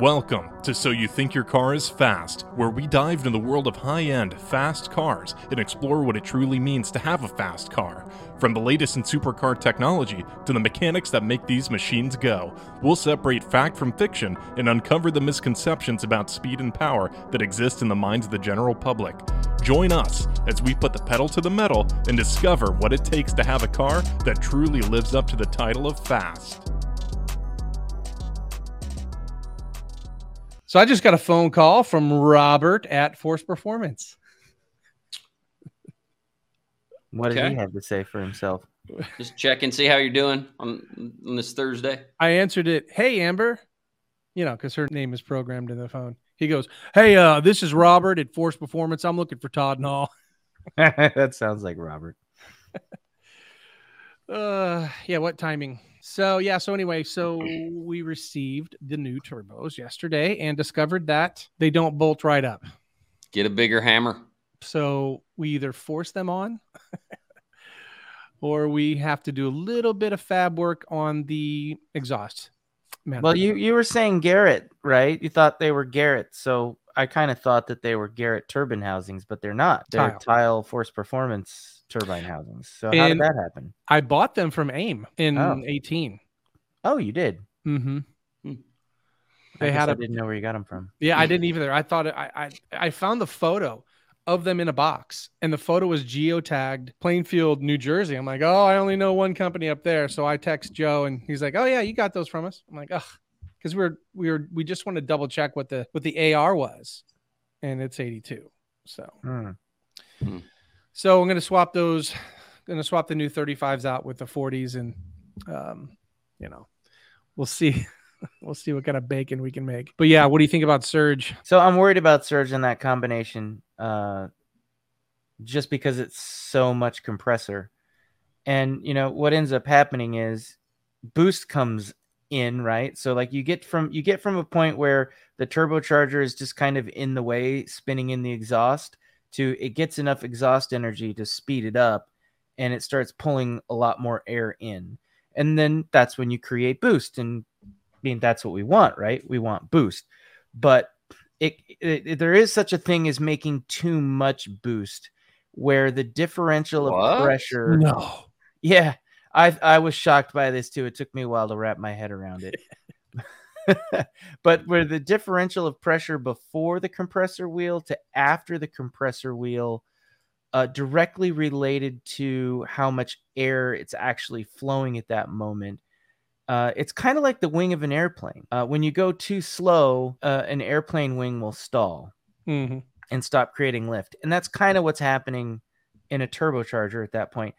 Welcome to So You Think Your Car is Fast, where we dive into the world of high end, fast cars and explore what it truly means to have a fast car. From the latest in supercar technology to the mechanics that make these machines go, we'll separate fact from fiction and uncover the misconceptions about speed and power that exist in the minds of the general public. Join us as we put the pedal to the metal and discover what it takes to have a car that truly lives up to the title of fast. So I just got a phone call from Robert at Force Performance. What did he have to say for himself? Just check and see how you're doing on, on this Thursday. I answered it, "Hey Amber," you know, because her name is programmed in the phone. He goes, "Hey, uh, this is Robert at Force Performance. I'm looking for Todd and all." that sounds like Robert. Uh, yeah, what timing? So yeah, so anyway, so we received the new turbos yesterday and discovered that they don't bolt right up. Get a bigger hammer. So we either force them on or we have to do a little bit of fab work on the exhaust. Man, Well, you you were saying Garrett, right? You thought they were Garrett, so I kind of thought that they were Garrett turbine housings, but they're not. They're TiAL. TiAL, force performance turbine housings. So how And- did that happen? I bought them from AIM in Oh. 18. Oh, you did. Mm-hmm. Hmm. I They guess had I a- didn't know where you got them from. Yeah, I didn't either. I thought it, I, I I found the photo of them in a box, and the photo was geotagged Plainfield, New Jersey. I'm like, oh, I only know one company up there. So I text Joe, and he's like, oh yeah, you got those from us. I'm like, ugh, because we were we were we just want to double check what the what the AR was, and it's 82. So Hmm. So I'm gonna swap those. Gonna swap the new 35s out with the 40s, and um, you know, we'll see. We'll see what kind of bacon we can make. But yeah, what do you think about Surge? So I'm worried about surge in that combination, uh, just because it's so much compressor, and you know what ends up happening is boost comes in right. So like you get from you get from a point where the turbocharger is just kind of in the way, spinning in the exhaust, to it gets enough exhaust energy to speed it up, and it starts pulling a lot more air in, and then that's when you create boost and I mean, that's what we want, right? We want boost, but it, it, it- there is such a thing as making too much boost, where the differential of What? pressure. No. Yeah, I I was shocked by this too. It took me a while to wrap my head around it. but where the differential of pressure before the compressor wheel to after the compressor wheel uh, directly related to how much air it's actually flowing at that moment. Uh, it's kind of like the wing of an airplane. Uh, when you go too slow, uh, an airplane wing will stall Mhm. and stop creating lift. And that's kind of what's happening in a turbocharger at that point.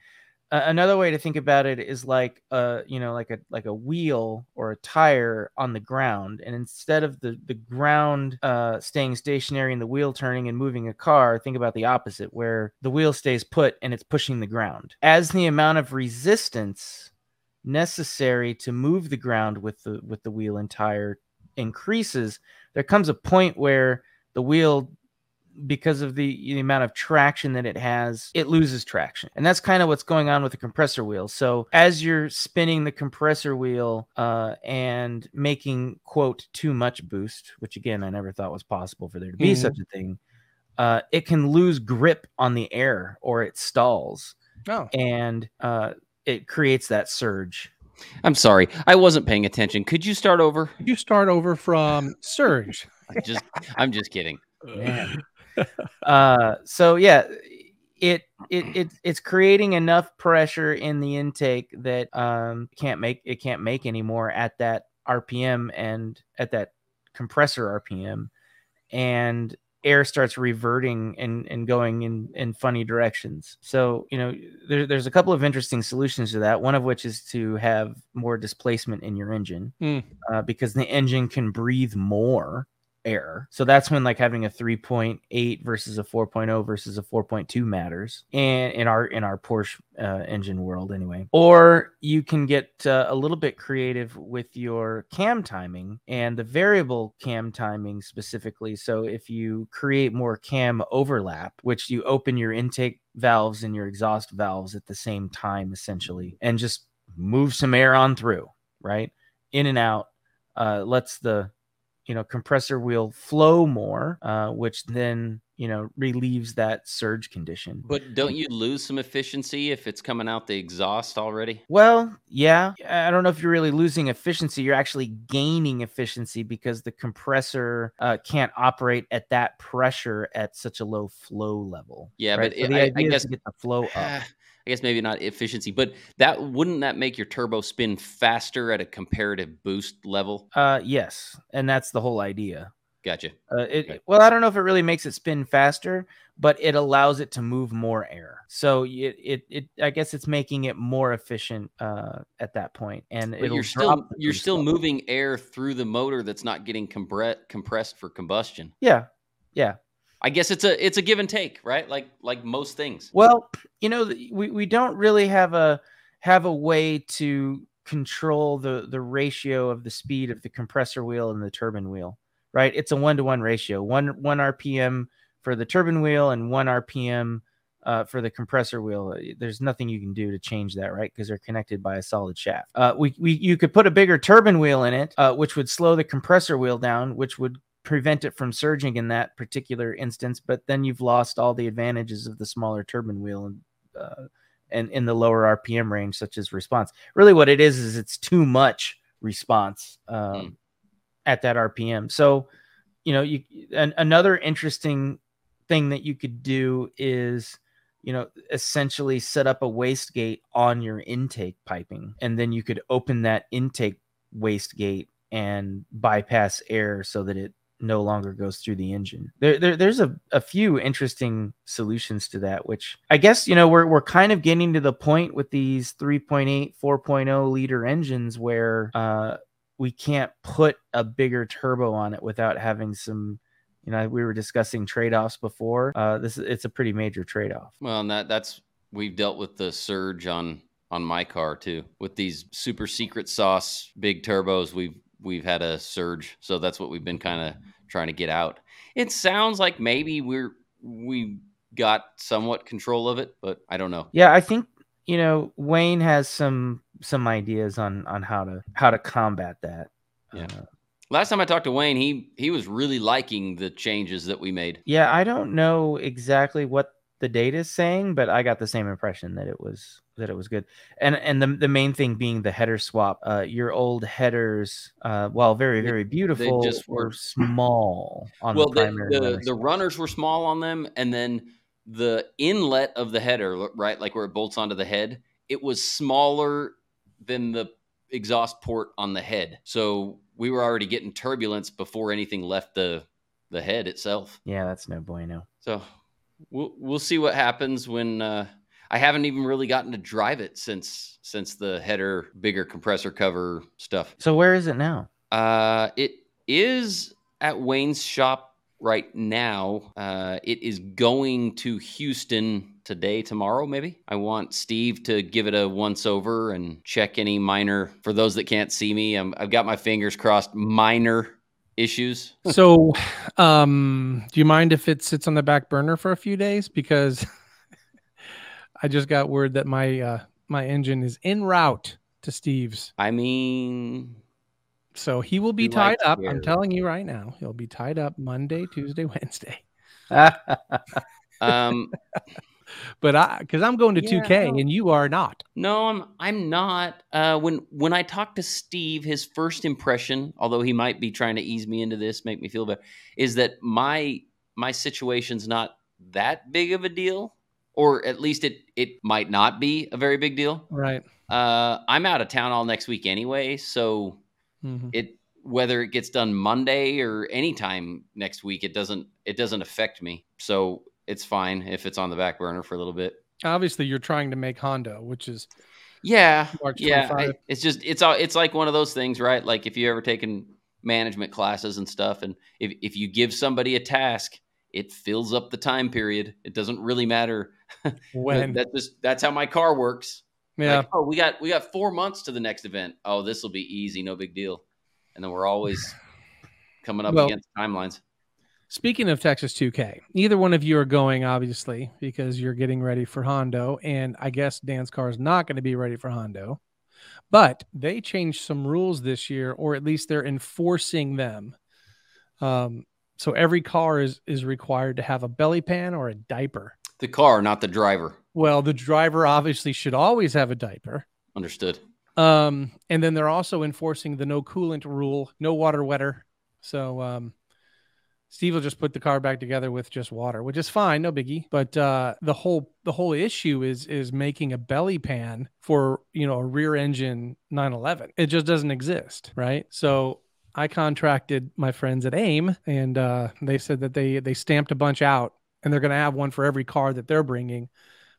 Another way to think about it is like a you know like a like a wheel or a tire on the ground. And instead of the the ground uh, staying stationary and the wheel turning and moving a car think about the opposite where the wheel stays put and it's pushing the ground. As the amount of resistance necessary to move the ground with the with the wheel and tire increases there comes a point where the wheel because of the, the amount of traction that it has, it loses traction. And that's kind of what's going on with the compressor wheel. So as you're spinning the compressor wheel uh, and making, quote, too much boost, which again, I never thought was possible for there to be Mhm. such a thing, uh, it can lose grip on the air or it stalls Oh, and uh, it creates that surge. I'm sorry, I wasn't paying attention. Could you start over? you start over from Surge. I just, I'm just kidding. Man. Uh so yeah it it, it it's creating enough pressure in the intake that um can't make it can't make anymore at that rpm and at that compressor rpm and air starts reverting and and going in in funny directions. So you know there, there's a couple of interesting solutions to that one of which is to have more displacement in your engine Hmm. uh, because the engine can breathe more air. So that's when like having a 3.8 versus a 4.0 versus a 4.2 matters. And in our in our Porsche uh, engine world anyway. Or you can get uh, a little bit creative with your cam timing and the variable cam timing specifically. So if you create more cam overlap, which you open your intake valves and your exhaust valves at the same time essentially and just move some air on through, right? In and out uh, lets the you know compressor wheel flow more, uh, which then you know relieves that surge condition. But don't you lose some efficiency if it's coming out the exhaust already? Well, yeah. I don't know if you're really losing efficiency. You're actually gaining efficiency because the compressor uh, can't operate at that pressure at such a low flow level. Yeah, right? but So it- the I, I guess to get the flow up. I guess maybe not efficiency, but that wouldn't that make your turbo spin faster at a comparative boost level? Uh, yes, and that's the whole idea. Gotcha. Uh, it, Okay. Well, I don't know if it really makes it spin faster, but it allows it to move more air. So it, it, it I guess it's making it more efficient uh, at that point. and you're still you're still level. moving air through the motor that's not getting compre- compressed for combustion. Yeah, yeah. I guess it's a it's a give and take, right? Like like most things. Well, you know, we, we don't really have a have a way to control the the ratio of the speed of the compressor wheel and the turbine wheel, right? It's a one to one ratio, one one RPM for the turbine wheel and one RPM uh, for the compressor wheel. Uh, There's nothing you can do to change that, right? Because they're connected by a solid shaft. Uh, we, we you could put a bigger turbine wheel in it, uh, which would slow the compressor wheel down, which would prevent it from surging in that particular instance. But then you've lost all the advantages of the smaller turbine wheel and uh, and in the lower RPM range, such as response. Really, what it is is it's too much response um, Mm. at that RPM. So, you know, you an, another interesting thing that you could do is you know essentially set up a waste gate on your intake piping and then you could open that intake waste gate and bypass air so that it no longer goes through the engine. There, there there's a, a few interesting solutions to that, which I guess you know we're we're kind of getting to the point with these 3.8, 4.0 liter engines where uh, we can't put a bigger turbo on it without having some. You know, we were discussing trade offs before. Uh, this is it's a pretty major trade off. Well, and that that's we've dealt with the surge on on my car too. With these super secret sauce big turbos, we've we've had a surge. So that's what we've been kind of trying to get out. It sounds like maybe we're we got somewhat control of it, but I don't know. Yeah, I think you know Wayne has some some ideas on on how to how to combat that. Yeah. Uh, Last time I talked to Wayne, he he was really liking the changes that we made. yeah, I don't know exactly what the data is saying, but I got the same impression that it was that it was good. And and the the main thing being the header swap. Uh, your old headers, uh, while very very beautiful, they just were were- small on well, the the primary. the, runner the runners were small on them, and then the inlet of the header, right, like where it bolts onto the head, it was smaller than the exhaust port on the head. So we were already getting turbulence before anything left the the head itself. Yeah, that's no bueno. So we'll we'll see what happens when uh, I haven't even really gotten to drive it since since the header bigger compressor cover stuff. So where is it now? Uh, it is at Wayne's shop right now. Uh, it is going to Houston today, tomorrow, maybe. I want Steve to give it a once over and check any minor. For those that can't see me, i I've got my fingers crossed. Minor issues. So, um, do you mind if it sits on the back burner for a few days? Because I just got word that my uh, my engine is en route to Steve's, I mean, so he will be tied up. I'm telling you right now, he'll be tied up Monday, Tuesday, Wednesday. um, But I, because I'm going to Yeah, 2K no. and you are not. No, I'm I'm not. Uh, when when I talked to Steve, his first impression, although he might be trying to ease me into this, make me feel better, is that my my situation's not that big of a deal, or at least it it might not be a very big deal. Right. Uh, I'm out of town all next week anyway, so Mhm. it whether it gets done Monday or anytime next week, it doesn't it doesn't affect me. So it's fine if it's on the back burner for a little bit. Obviously, you're trying to make Hondo, which is Yeah, yeah. I- it's just it's all it's like one of those things, right? Like if you ever taken management classes and stuff, and if if you give somebody a task, it fills up the time period. It doesn't really matter. when. That's just that's how my car works. yeah. Like, oh, we got we got four months to the next event. Oh, this will be easy, no big deal. And then we're always coming up Well- against timelines. Speaking of Texas 2K, neither one of you are going, obviously, because you're getting ready for Hondo. And I guess Dan's car is not going to be ready for Hondo. But they changed some rules this year, or at least they're enforcing them. Um, so every car is is required to have a belly pan or a diaper. The car, not the driver. Well, the driver obviously should always have a diaper. Understood. Um, and then they're also enforcing the no coolant rule, no water wetter. So um, Steve will just put the car back together with just water, which is fine, no biggie. But uh, the whole the whole issue is is making a belly pan for you know a rear engine 911. It just doesn't exist, right? So I contracted my friends at AIM, and uh, they said that they they stamped a bunch out, and they're going to have one for every car that they're bringing,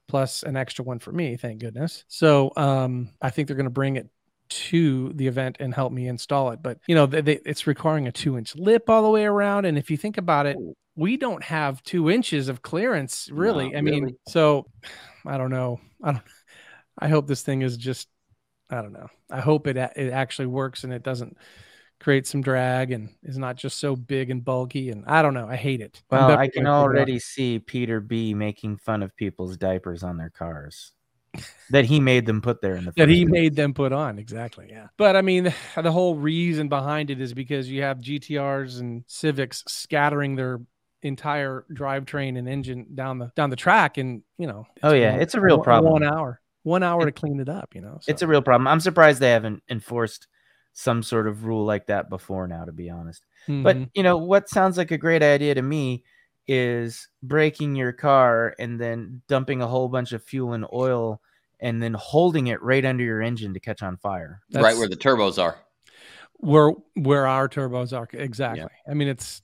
plus an extra one for me. Thank goodness. So um, I think they're going to bring it to the event and help me install it. But you know, they, they, it's requiring a two inch lip all the way around, and if you think about it, we don't have two inches of clearance really. I mean, really. so I don't know. I don't. I hope this thing is just. I don't know. I hope it it actually works and it doesn't create some drag and is not just so big and bulky. And I don't know. I hate it. Well, I can gonna figure it out. already see Peter B making fun of people's diapers on their cars that he made them put there in the that he place. made them put on exactly yeah but i mean the whole reason behind it is because you have gtrs and civics scattering their entire drivetrain and engine down the down the track and you know Oh, yeah, it's a real one- problem. one hour one hour It- to clean it up you know It's a real problem. I'm surprised they haven't enforced some sort of rule like that before now, to be honest. But Mhm. you know what sounds like a great idea to me is breaking your car and then dumping a whole bunch of fuel and oil and then holding it right under your engine to catch on fire. right where the turbos are. where where our turbos are exactly. I mean it's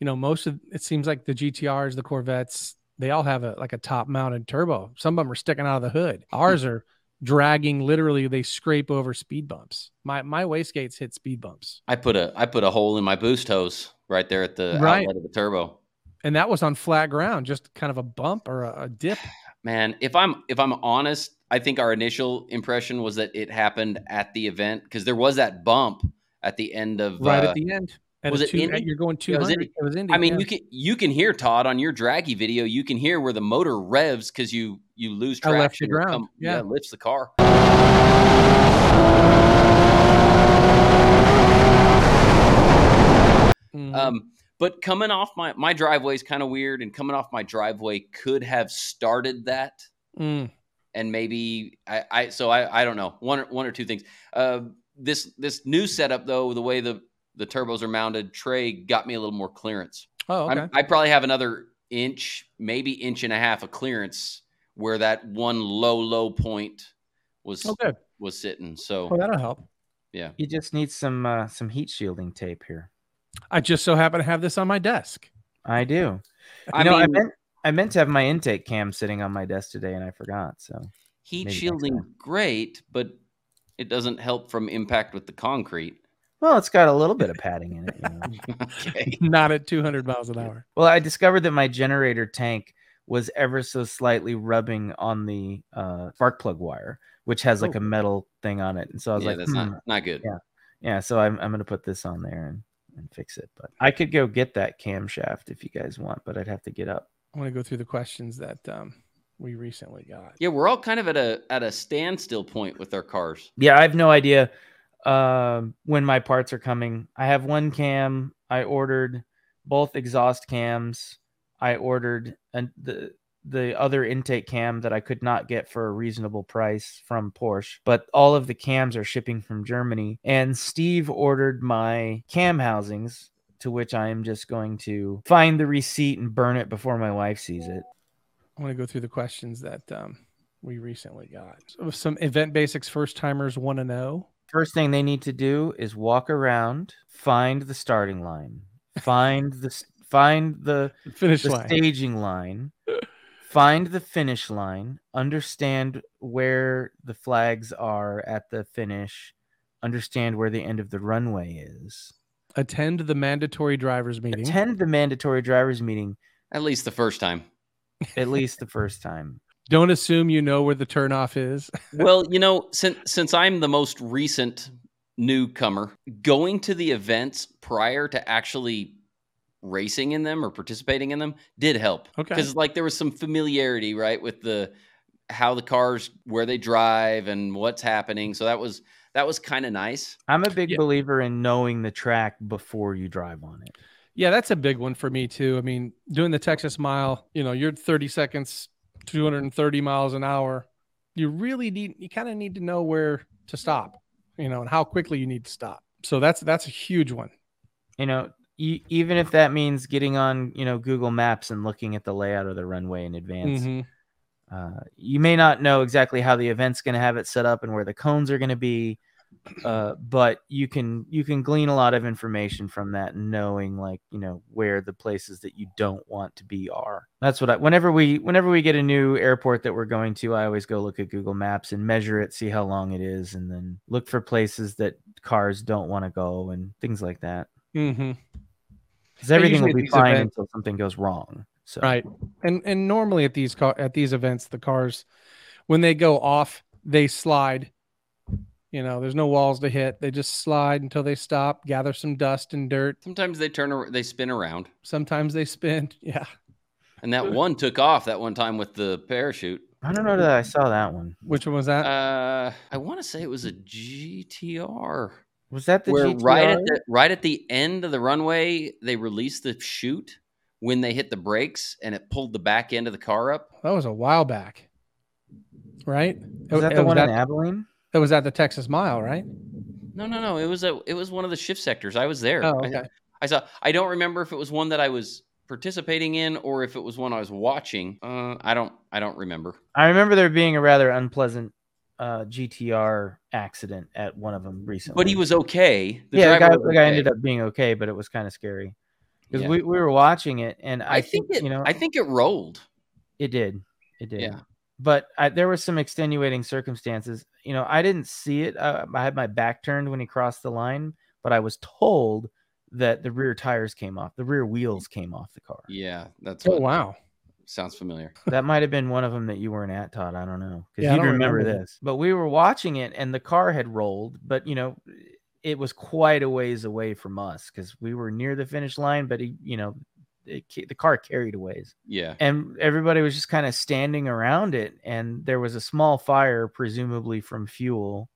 you know most of it seems like the gtrs the corvettes they all have a like a top mounted turbo. Some of them are sticking out of the hood. Hmm. Ours are dragging literally they scrape over speed bumps. My my wastegates hit speed bumps. I put a I put a hole in my boost hose right there at the Right. outlet of the turbo. and that was on flat ground just kind of a bump or a, a dip Man, if I'm if I'm honest, I think our initial impression was that it happened at the event because there was that bump at the end of. right uh, at the end at was it two, Indy? you're going Yeah, it was Indy. it was Indy, I mean, yeah. you can you can hear Todd on your Dragy video. You can hear where the motor revs because you you lose I traction. left the ground, yeah. it lifts the car. Mhm. Um, but coming off my my driveway is kind of weird, and coming off my driveway could have started that, Mm. and maybe I, I so I I don't know one or, one or two things. Uh, this this new setup though, the way the the turbos are mounted, Trey got me a little more clearance. oh okay I'm, I probably have another inch, maybe inch and a half of clearance where that one low low point was oh good was sitting. So well that'll help yeah, You just need some uh, some heat shielding tape here. I just so happen to have this on my desk I do. You I know, I meant I meant to have my intake cam sitting on my desk today, and I forgot. So heat shielding great, but it doesn't help from impact with the concrete. well, it's got a little bit of padding in it. You know? okay. not at 200 miles an hour Well, I discovered that my generator tank was ever so slightly rubbing on the uh, spark plug wire, which has like Oh. a metal thing on it. And so I was yeah, like, that's "Hmm, not not good. Yeah. yeah. So I'm I'm gonna put this on there and, and fix it. But I could go get that camshaft if you guys want, but I'd have to get up. I want to go through the questions that um, we recently got. Yeah, we're all kind of at a at a standstill point with our cars. Yeah, I have no idea um, when my parts are coming. I have one cam. I ordered both exhaust cams. I ordered and the the other intake cam that I could not get for a reasonable price from Porsche, but all of the cams are shipping from Germany. And Steve ordered my cam housings, to which I am just going to find the receipt and burn it before my wife sees it. I want to go through the questions that um, we recently got. So some event basics first timers want to know. First thing they need to do is walk around, find the starting line, find the find the Finish the line. staging line, find the finish line, understand where the flags are at the finish, understand where the end of the runway is. Attend the mandatory drivers meeting. Attend the mandatory drivers meeting At least the first time. at least the first time. Don't assume you know where the turnoff is. well, you know, since since I'm the most recent newcomer, going to the events prior to actually racing in them or participating in them did help. Okay. Because like there was some familiarity, right, with the how the cars where they drive and what's happening. So that was that was kind of nice. I'm a big Yeah. believer in knowing the track before you drive on it. Yeah, that's a big one for me too. I mean, doing the Texas mile, you know, you're 30 seconds, 230 miles an hour. You really need, you kind of need to know where to stop, you know, and how quickly you need to stop. So that's that's a huge one. You know, even if that means getting on, you know, Google Maps and looking at the layout of the runway in advance. Mhm. Uh, you may not know exactly how the event's going to have it set up and where the cones are going to be, uh, but you can you can glean a lot of information from that, knowing like you know where the places that you don't want to be are. That's what I. Whenever we whenever we get a new airport that we're going to, I always go look at Google Maps and measure it, see how long it is, and then look for places that cars don't want to go and things like that. Mhm. Because everything will be fine events- until something goes wrong. So Right. And and normally at these car at these events, the cars, when they go off, they slide. You know, there's no walls to hit. They just slide until they stop, gather some dust and dirt. Sometimes they turn, they spin around, Sometimes they spin. Yeah. and that one took off that one time with the parachute. I don't know that I saw that one. Which one was that? Uh, I want to say it was a GTR. Was that the where GTR? right at the right at the end of the runway they released the chute when they hit the brakes and it pulled the back end of the car up. that was a while back. Right? was that It- the it one at, in Abilene? that was at the Texas Mile, right? No, no, no. It was a it was one of the shift sectors. I was there. Oh, I- okay. I, saw. I don't remember if it was one that I was participating in or if it was one I was watching. Uh, I don't. I don't remember. I remember there being a rather unpleasant uh, GTR accident at one of them recently. But he was okay. The yeah, the guy, driver was the guy okay. ended up being okay, but it was kind of scary because Yeah. we, we were watching it, and I, I think it. you know I think it rolled. it did, it did. Yeah. But I, there were some extenuating circumstances. You know, I didn't see it. Uh, I had my back turned when he crossed the line, but I was told that the rear tires came off, the rear wheels came off the car. Yeah, that's Oh what wow. Sounds familiar. that might have been one of them that you weren't at, Todd. I don't know because Yeah, you remember, remember this. But we were watching it, and the car had rolled, but you know, it was quite a ways away from us because we were near the finish line. But he, you know, it, the car carried a ways, Yeah. and everybody was just kind of standing around it, and there was a small fire, presumably from fuel.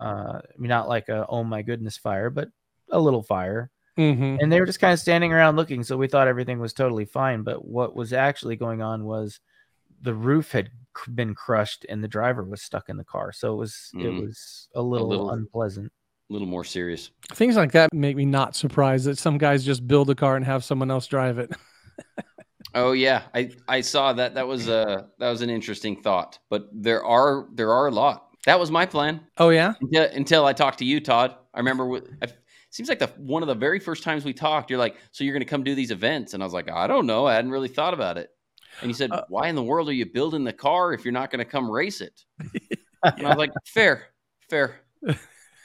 Uh, I mean, not like a oh my goodness fire, but a little fire hmm and they were just kind of standing around looking so we thought everything was totally fine but what was actually going on was the roof had been crushed and the driver was stuck in the car so it was it Mm. was a little, little- unpleasant A little more serious. Things like that make me not surprised that some guys just build a car and have someone else drive it. Oh yeah, I I saw that. That was a that was an interesting thought. But there are there are a lot. That was my plan Oh yeah. until, until I talked to you, Todd. I remember. With, I, seems like the one of the very first times we talked. You're like, so you're going to come do these events, and I was like, I don't know. I hadn't really thought about it. And you said, Uh, why in the world are you building the car if you're not going to come race it? And I was like, fair, fair.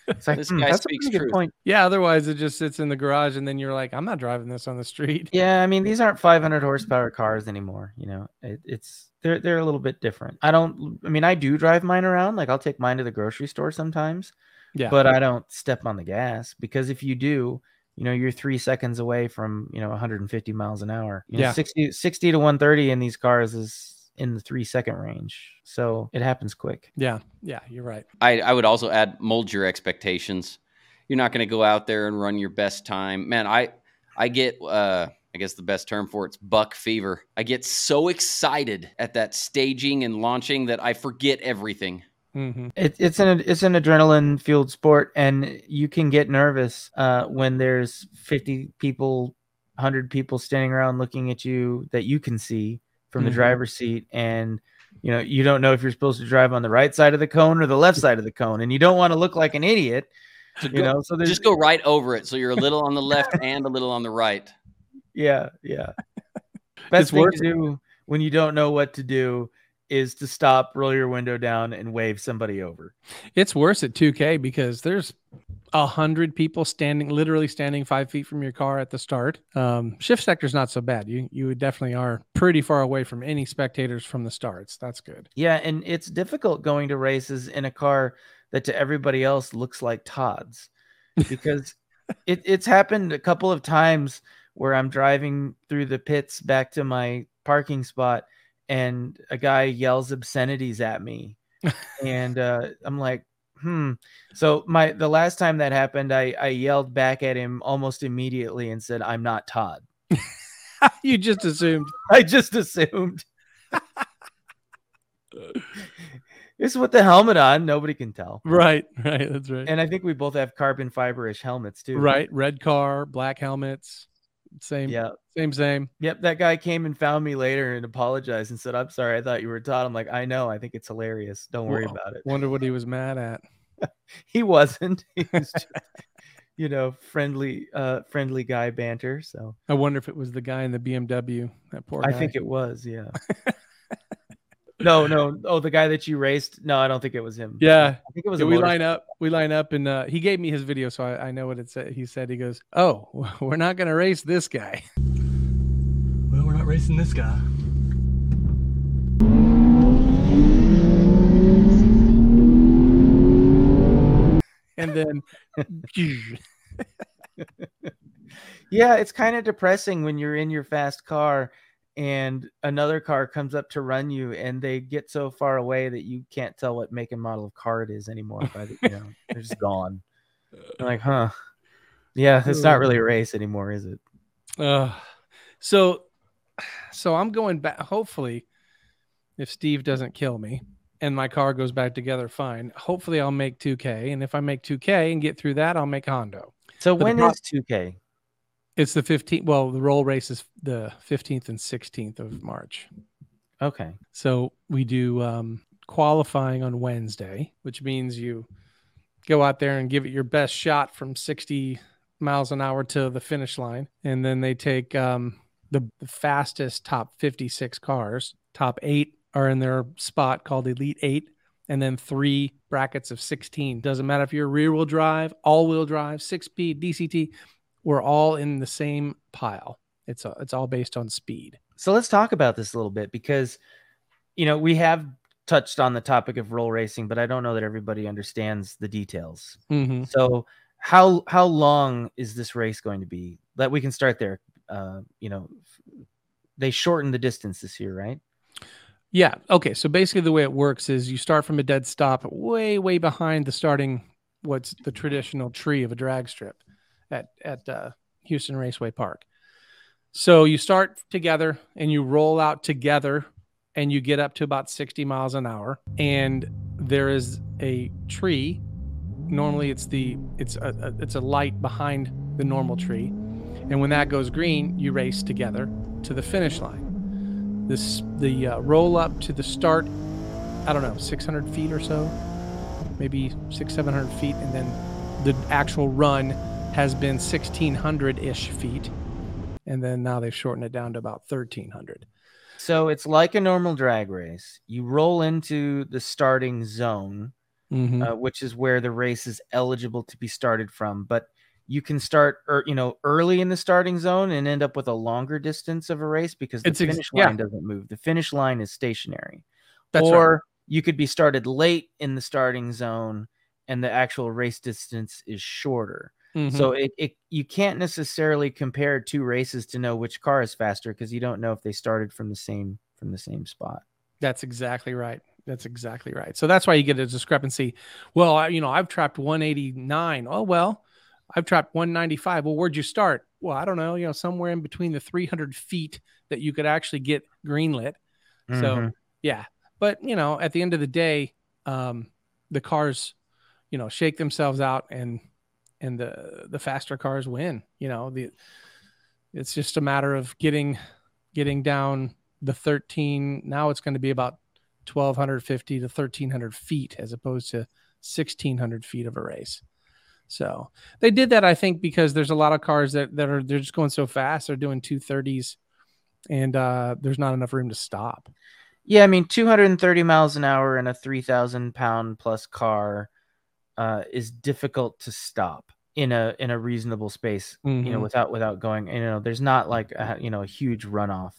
it's like This hmm, guy that's speaks pretty good truth. point Yeah. Otherwise, it just sits in the garage, and then you're like, I'm not driving this on the street. yeah i mean these aren't 500 horsepower cars anymore you know it, it's they're they're a little bit different i don't i mean i do drive mine around like i'll take mine to the grocery store sometimes Yeah. but I don't step on the gas because if you do, you know, you're three seconds away from, you know, 150 miles an hour. You know, Yeah. 60, 60 to 130 in these cars is in the three second range. So it happens quick. yeah. Yeah. You're right. I, I would also add mold your expectations. You're not going to go out there and run your best time. Man, I I get uh I guess the best term for it's buck fever. I get so excited at that staging and launching that I forget everything. Hmm It, it's an it's an adrenaline fueled sport, and you can get nervous uh, when there's 50 people, 100 people standing around looking at you that you can see from the Mhm. driver's seat, and you know you don't know if you're supposed to drive on the right side of the cone or the left side of the cone, and you don't want to look like an idiot, So you go- know. So there's just go right over it, so you're a little on the left and a little on the right. Yeah, yeah. Best It's thing to do when you don't know what to do is to stop, roll your window down, and wave somebody over. It's worse at 2K because there's a hundred people standing, literally standing five feet from your car at the start. Um, shift sector's not so bad. You you definitely are pretty far away from any spectators from the starts. That's good. Yeah, and it's difficult going to races in a car that to everybody else looks like Todd's because it, it's happened a couple of times where I'm driving through the pits back to my parking spot and a guy yells obscenities at me. and uh, I'm like, hmm. So my the last time that happened, I I yelled back at him almost immediately and said, "I'm not Todd." you just assumed. I just assumed. It's with the helmet on. Nobody can tell. Right, right. That's right. And I think we both have carbon fiber-ish helmets too. right. Red car, black helmets. Same. Yeah. Same. Same. Yep. That guy came and found me later and apologized and said, "I'm sorry. I thought you were Todd." I'm like, "I know. I think it's hilarious. Don't worry Whoa. about it." Wonder what he was mad at. He wasn't. He was just, you know, friendly, uh, friendly guy banter. So I wonder if it was the guy in the BMW. That poor guy. I think it was. Yeah. No, no. Oh, the guy that you raced? No, I don't think it was him. Yeah. I think it was. Yeah, a we motor- line up. We line up, and uh, he gave me his video, so I, I know what it said. He said, "He goes, oh, we're not gonna race this guy." Well, we're not racing this guy. And then, Yeah, it's kind of depressing when you're in your fast car and another car comes up to run you and they get so far away that you can't tell what make and model of car it is anymore. By the, you know, they're just gone. You're like, huh? Yeah, it's not really a race anymore, is it? uh, so, so I'm going back. Hopefully, if Steve doesn't kill me and my car goes back together, fine. Hopefully, I'll make 2K, and if I make 2K and get through that, I'll make Hondo. So But when pro- is 2K? It's the 15th. Well, the roll race is the 15th and 16th of March. Okay. So we do um, qualifying on Wednesday, which means you go out there and give it your best shot from 60 miles an hour to the finish line. And then they take um, the, the fastest top 56 cars. Top eight are in their spot called Elite Eight. And then three brackets of 16. Doesn't matter if you're rear wheel drive, all wheel drive, six speed, DCT, we're all in the same pile. It's, a, it's all based on speed. So let's talk about this a little bit because, you know, we have touched on the topic of roll racing, but I don't know that everybody understands the details. Mm-hmm. So how how long is this race going to be? That we can start there. Uh, you know, they shortened the distance this year, right? Yeah. Okay. So basically, the way it works is you start from a dead stop, way, way behind the starting, what's the traditional tree of a drag strip at at uh, Houston Raceway Park. So you start together and you roll out together, and you get up to about sixty miles an hour, and there is a tree. Normally, it's the it's a, a it's a light behind the normal tree, and when that goes green, you race together to the finish line this the uh, roll up to the start i don't know 600 feet or so maybe six 700 feet and then the actual run has been 1600-ish feet and then now they've shortened it down to about 1300 So it's like a normal drag race. You roll into the starting zone, mm-hmm. uh, which is where the race is eligible to be started from. But you can start, er, you know, early in the starting zone and end up with a longer distance of a race because the It's ex- finish yeah. line doesn't move. The finish line is stationary. that's or right you could be started late in the starting zone and the actual race distance is shorter. Mhm. So it, it you can't necessarily compare two races to know which car is faster because you don't know if they started from the same from the same spot. That's exactly right. That's exactly right. So that's why you get a discrepancy. Well, I, you know, I've trapped 189. Oh, well, I've trapped 195. Well, where'd you start? Well, I don't know, you know, somewhere in between the 300 feet that you could actually get greenlit. So, Mhm. yeah. But, you know, at the end of the day, um, the cars, you know, shake themselves out and, and the, the faster cars win, you know, the, it's just a matter of getting, getting down the 13. Now it's going to be about 1250 to 1300 feet as opposed to 1600 feet of a race. So they did that, I think, because there's a lot of cars that, that are they're just going so fast. They're doing 230s and uh, there's not enough room to stop. Yeah, I mean, 230 miles an hour in a 3,000 pound plus car uh, is difficult to stop in a in a reasonable space. You know, Mhm. without without going. You know, there's not like a, you know a huge runoff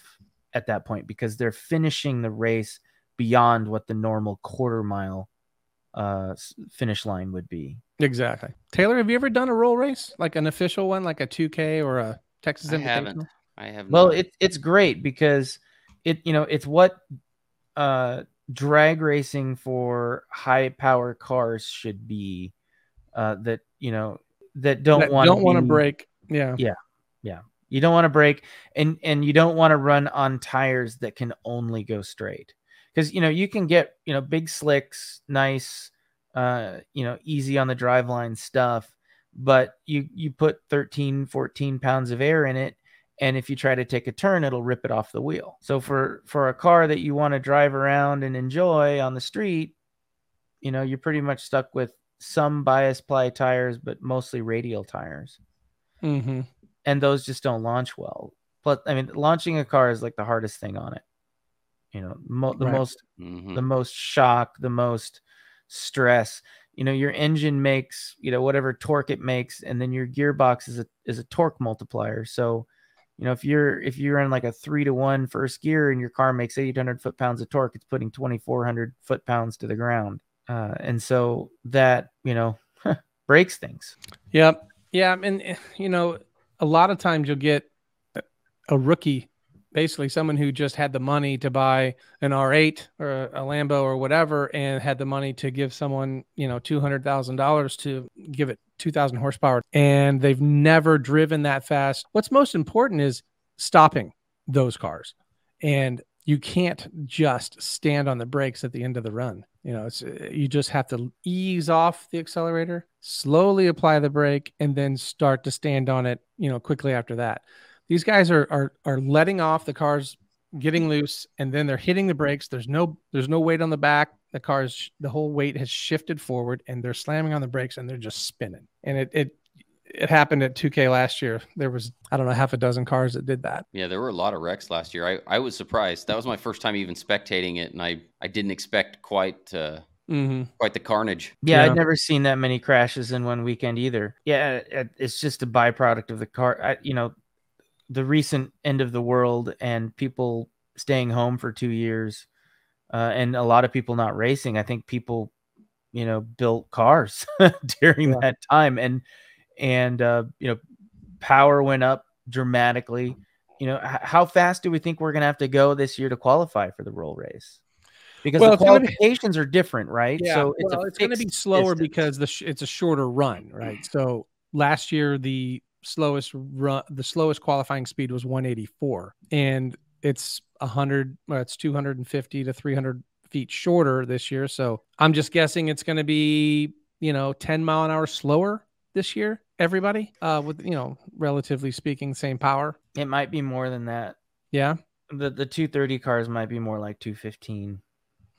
at that point because they're finishing the race beyond what the normal quarter mile uh, finish line would be. Exactly. Taylor, have you ever done a roll race, like an official one, like a 2K or a Texas I haven't. I have Well, not. it, it's great because it you know it's what uh drag racing for high power cars should be uh, that you know that don't That want don't want to break. Yeah. Yeah. Yeah. You don't want to break, and and you don't want to run on tires that can only go straight, because you know you can get you know big slicks, nice, uh, you know easy on the driveline stuff, but you you put 13, 14 pounds of air in it, and if you try to take a turn, it'll rip it off the wheel. So for for a car that you want to drive around and enjoy on the street, you know you're pretty much stuck with some bias ply tires, but mostly radial tires Mm-hmm. and those just don't launch well. Plus, I mean, launching a car is like the hardest thing on it. You know, mo- the Right. most Mhm. the most shock, the most stress. You know, your engine makes you know whatever torque it makes, and then your gearbox is a is a torque multiplier. So, you know, if you're if you're in like a three to one first gear and your car makes 800 foot pounds of torque, it's putting 2,400 foot pounds to the ground, uh, and so that you know breaks things. Yep. Yeah. And, eh, you know, a lot of times you'll get a rookie, basically someone who just had the money to buy an R8 or a, Lambo or whatever, and had the money to give someone, you know, $200,000 to give it 2,000 horsepower. And they've never driven that fast. What's most important is stopping those cars. And you can't just stand on the brakes at the end of the run. You know, it's you just have to ease off the accelerator, slowly apply the brake, and then start to stand on it. You know, quickly after that. These guys are are are letting off the cars, getting loose, and then they're hitting the brakes. There's no there's no weight on the back. The cars the whole weight has shifted forward, and they're slamming on the brakes, and they're just spinning. And it it it happened at 2K last year. There was I don't know half a dozen cars that did that. Yeah, there were a lot of wrecks last year. I, I was surprised. That was my first time even spectating it, and I, I didn't expect quite uh, Mm-hmm. quite the carnage. Yeah, Yeah. I'd never seen that many crashes in one weekend either. Yeah, it- it- it's just a byproduct of the car. I, you know, the recent end of the world and people staying home for two years, uh, and a lot of people not racing. I think people, you know, built cars during Yeah. that time, and and uh, you know, power went up dramatically. You know, h- how fast do we think we're gonna have to go this year to qualify for the roll race? Because Well, the gonna be- qualifications are different, right? Yeah, so it's, well, it's going to be slower distance. because the sh- it's a shorter run, right? So last year the slowest run, the slowest qualifying speed was 184, and it's 100, well, it's 250 to 300 feet shorter this year. So I'm just guessing it's going to be you know 10 mile an hour slower this year. Everybody, uh, with you know relatively speaking, same power. It might be more than that. Yeah. The the 230 cars might be more like 215.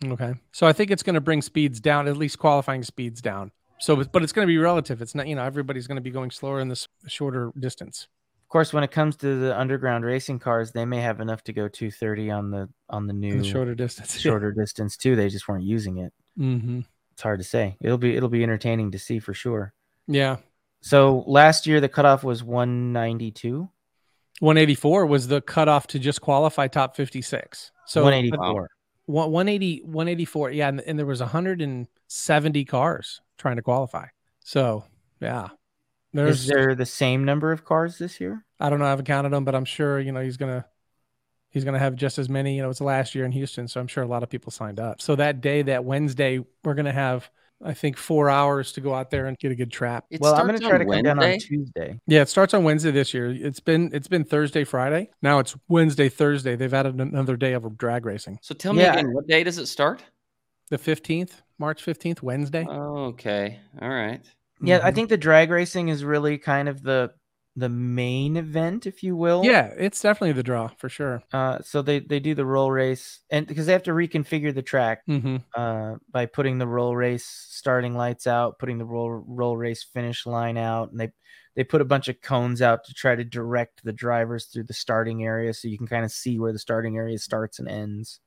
Okay. So I think it's going to bring speeds down, at least qualifying speeds down. So, but it's going to be relative. It's not, you know, everybody's going to be going slower in this shorter distance. Of course, when it comes to the underground racing cars, they may have enough to go 230 on the on the new the shorter distance. shorter distance too. They just weren't using it. hmm It's hard to say. It'll be it'll be entertaining to see for sure. Yeah. So last year the cutoff was 192. 184 was the cutoff to just qualify top 56. So 184. one- 180, 184. Yeah. And, and there was 170 cars trying to qualify. So yeah, there's, Is there the same number of cars this year? I don't know. I haven't counted them, but I'm sure, you know, he's going to, he's going to have just as many, you know, it's last year in Houston. So I'm sure a lot of people signed up. So that day, that Wednesday, we're going to have, I think, four hours to go out there and get a good trap. It well, I'm going to try on to come down on Tuesday. Yeah, it starts on Wednesday this year. It's been, it's been Thursday, Friday. Now it's Wednesday, Thursday. They've added another day of drag racing. So tell me Yeah. again, what day does it start? The 15th, March 15th, Wednesday. Oh, okay. All right. Yeah, I Mhm. think the drag racing is really kind of the the main event, if you will. Yeah, it's definitely the draw for sure. Uh, so they they do the roll race, and because they have to reconfigure the track hmm uh, by putting the roll race starting lights out, putting the roll roll race finish line out, and they they put a bunch of cones out to try to direct the drivers through the starting area, so you can kind of see where the starting area starts and ends.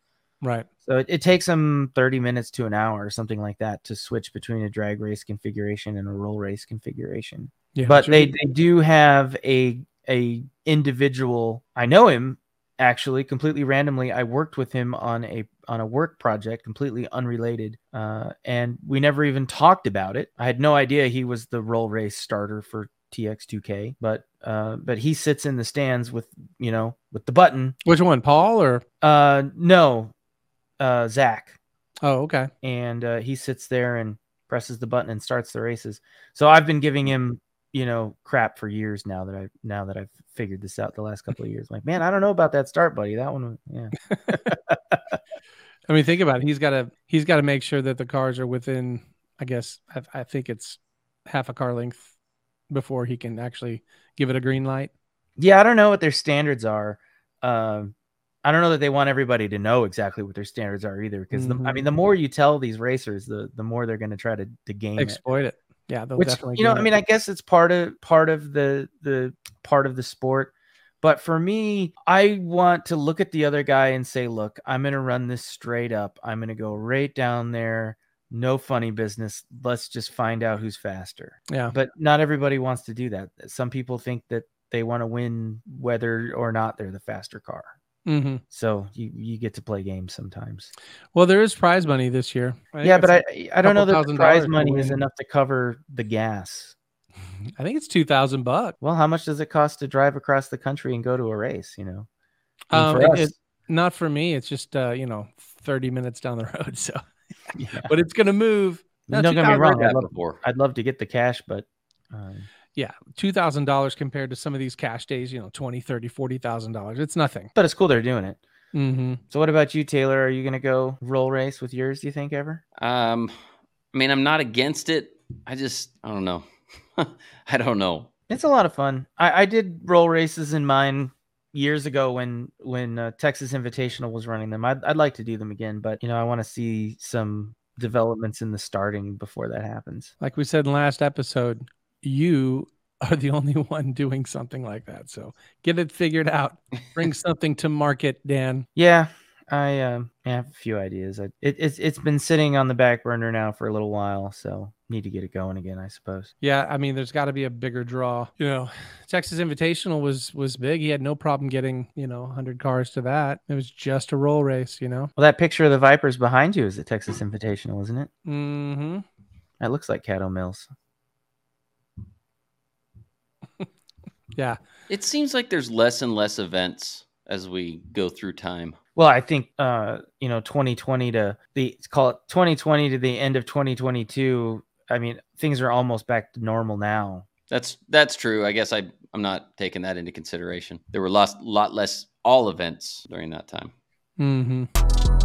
Right. So it, it takes them 30 minutes to an hour or something like that to switch between a drag race configuration and a roll race configuration Yeah. but sure. they, they do have a a individual i know him actually completely randomly i worked with him on a on a work project completely unrelated uh, and we never even talked about it i had no idea he was the roll race starter for tx2k but uh, but he sits in the stands with you know with the button Which one, Paul or uh no uh zach Oh, okay. and uh, he sits there and presses the button and starts the races. So I've been giving him, you know, crap for years now that I now that I've figured this out the last couple of years. Like, man, I don't know about that start, buddy. That one, yeah. I mean, think about it. He's got to he's got to make sure that the cars are within. I guess I, I think it's half a car length before he can actually give it a green light. Yeah, I don't know what their standards are. Um, I don't know that they want everybody to know exactly what their standards are either. Because I Mhm. mean, the more you tell these racers, the the more they're going to try to to game. Exploit it. Yeah, they'll Which definitely. you know, I mean, it. I guess it's part of part of the the part of the sport. But for me, I want to look at the other guy and say, look, I'm going to run this straight up. I'm going to go right down there. No funny business. Let's just find out who's faster. yeah. But not everybody wants to do that. Some people think that they want to win whether or not they're the faster car. Hmm So you, you get to play games sometimes. Well, there is prize money this year. I yeah, but I I don't know that the prize money is enough to cover the gas. I think it's two thousand bucks. Well, how much does it cost to drive across the country and go to a race? You know, Um, for it- us, it- not for me. It's just uh, you know thirty minutes down the road. So, yeah. but it's gonna move. No, don't get me wrong. I'd love. I'd love to get the cash, but um, Yeah, two thousand dollars compared to some of these cash days. You know, twenty, thirty, forty thousand dollars. It's nothing. but it's cool they're doing it. Mm-hmm. So, what about you, Taylor? Are you gonna go roll race with yours? Do you think ever? Um, I mean, I'm not against it. I just, I don't know. I don't know. It's a lot of fun. I, I did roll races in mine years ago when when uh, Texas Invitational was running them. I'd, I'd like to do them again, but you know, I want to see some developments in the starting before that happens. Like we said in last episode, you are the only one doing something like that. So get it figured out. Bring something to market, Dan. Yeah, I um, I have a few ideas. I, it, it's it's been sitting on the back burner now for a little while, so need to get it going again, I suppose. Yeah, I mean, there's got to be a bigger draw. You know, Texas Invitational was was big. He had no problem getting you know 100 cars to that. It was just a roll race. You know. Well, that picture of the Vipers behind you is the Texas Invitational, isn't it? Mm-hmm. That looks like Caddo Mills. Yeah. It seems like there's less and less events as we go through time. Well, I think uh, you know, 2020 to the call it 2020 to the end of 2022. I mean, things are almost back to normal now. That's that's true. I guess I I'm not taking that into consideration. There were lots lot less all events during that time. Mm-hmm.